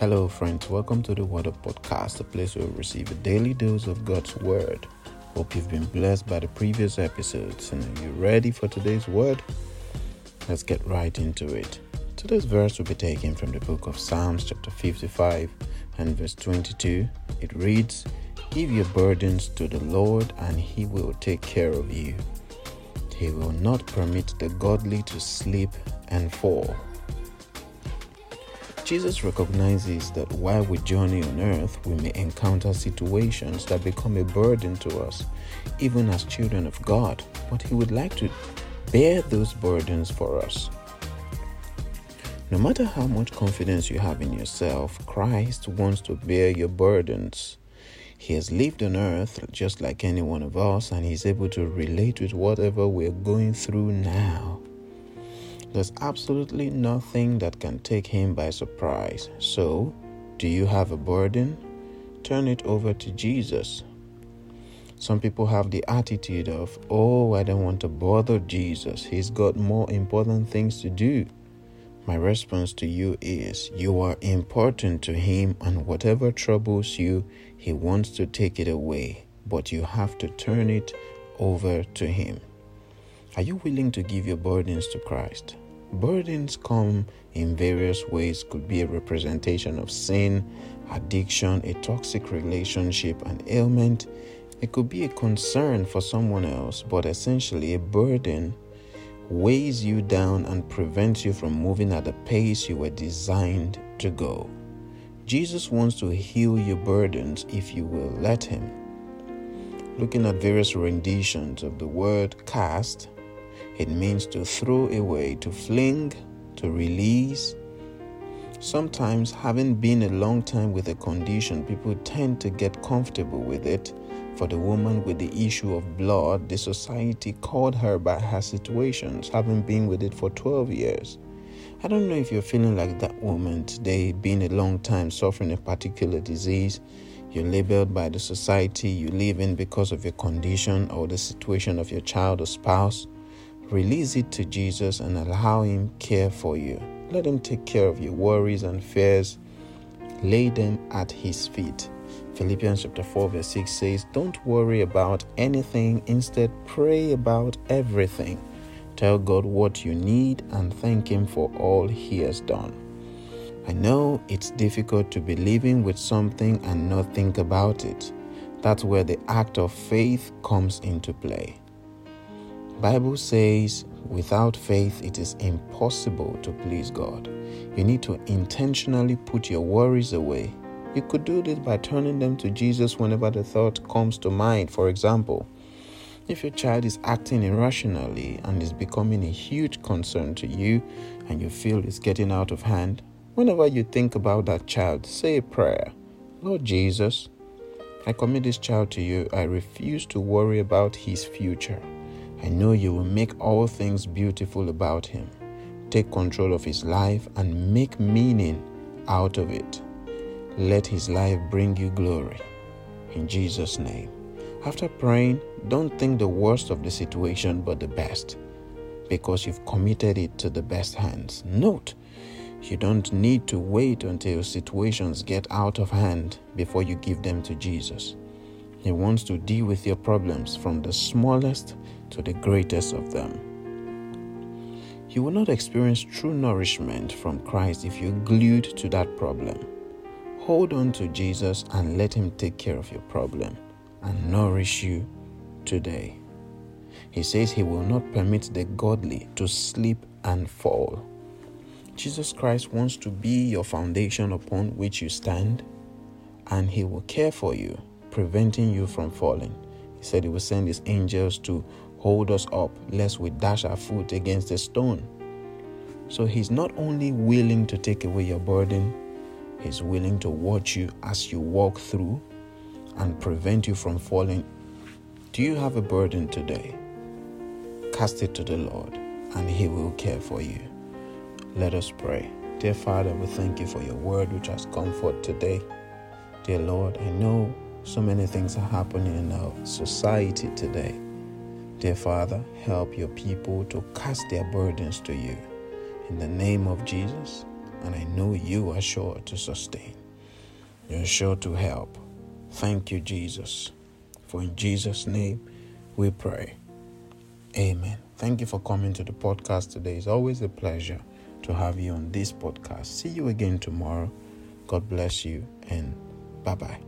Hello, friends. Welcome to the Word Up Podcast, a place where we receive a daily dose of God's Word. Hope you've been blessed by the previous episodes. And are you ready for today's word? Let's get right into it. Today's verse will be taken from the book of Psalms, chapter 55, and verse 22. It reads, Give your burdens to the Lord, and He will take care of you. He will not permit the godly to sleep and fall. Jesus recognizes that while we journey on earth, we may encounter situations that become a burden to us, even as children of God, but He would like to bear those burdens for us. No matter how much confidence you have in yourself, Christ wants to bear your burdens. He has lived on earth just like any one of us, and He's able to relate with whatever we're going through now. There's absolutely nothing that can take him by surprise. So, do you have a burden? Turn it over to Jesus. Some people have the attitude of, oh, I don't want to bother Jesus. He's got more important things to do. My response to you is, you are important to him, and whatever troubles you, he wants to take it away, but you have to turn it over to him. Are you willing to give your burdens to Christ? Burdens come in various ways, could be a representation of sin, addiction, a toxic relationship, an ailment. It could be a concern for someone else, but essentially a burden weighs you down and prevents you from moving at the pace you were designed to go. Jesus wants to heal your burdens if you will let Him. Looking at various renditions of the word cast, it means to throw away, to fling, to release. Sometimes, having been a long time with a condition, people tend to get comfortable with it. For the woman with the issue of blood, the society called her by her situations, having been with it for 12 years. I don't know if you're feeling like that woman today, being a long time suffering a particular disease. You're labeled by the society you live in because of your condition or the situation of your child or spouse. Release it to Jesus and allow Him care for you. Let Him take care of your worries and fears. Lay them at His feet. Philippians chapter 4 verse 6 says, Don't worry about anything, instead pray about everything. Tell God what you need and thank Him for all He has done. I know it's difficult to be living with something and not think about it. That's where the act of faith comes into play. Bible says without faith it is impossible to please God. You need to intentionally put your worries away. You could do this by turning them to Jesus whenever the thought comes to mind. For example, if your child is acting irrationally and is becoming a huge concern to you and you feel it's getting out of hand, whenever you think about that child, say a prayer. Lord Jesus, I commit this child to you. I refuse to worry about his future. I know you will make all things beautiful about him. Take control of his life and make meaning out of it. Let his life bring you glory. In Jesus' name. After praying, don't think the worst of the situation but the best because you've committed it to the best hands. Note, you don't need to wait until situations get out of hand before you give them to Jesus. He wants to deal with your problems from the smallest to the greatest of them. You will not experience true nourishment from Christ if you're glued to that problem. Hold on to Jesus and let Him take care of your problem and nourish you today. He says He will not permit the godly to sleep and fall. Jesus Christ wants to be your foundation upon which you stand, and He will care for you, preventing you from falling. He said He will send His angels to hold us up lest we dash our foot against a stone. So He's not only willing to take away your burden, He's willing to watch you as you walk through and prevent you from falling. Do you have a burden today? Cast it to the Lord, and He will care for you. Let us pray. Dear Father, we thank you for your word which has come forth today. Dear Lord, I know so many things are happening in our society today. Dear Father, help your people to cast their burdens to you. In the name of Jesus, and I know you are sure to sustain. You're sure to help. Thank you, Jesus. For in Jesus' name we pray. Amen. Thank you for coming to the podcast today. It's always a pleasure to have you on this podcast. See you again tomorrow. God bless you and bye bye.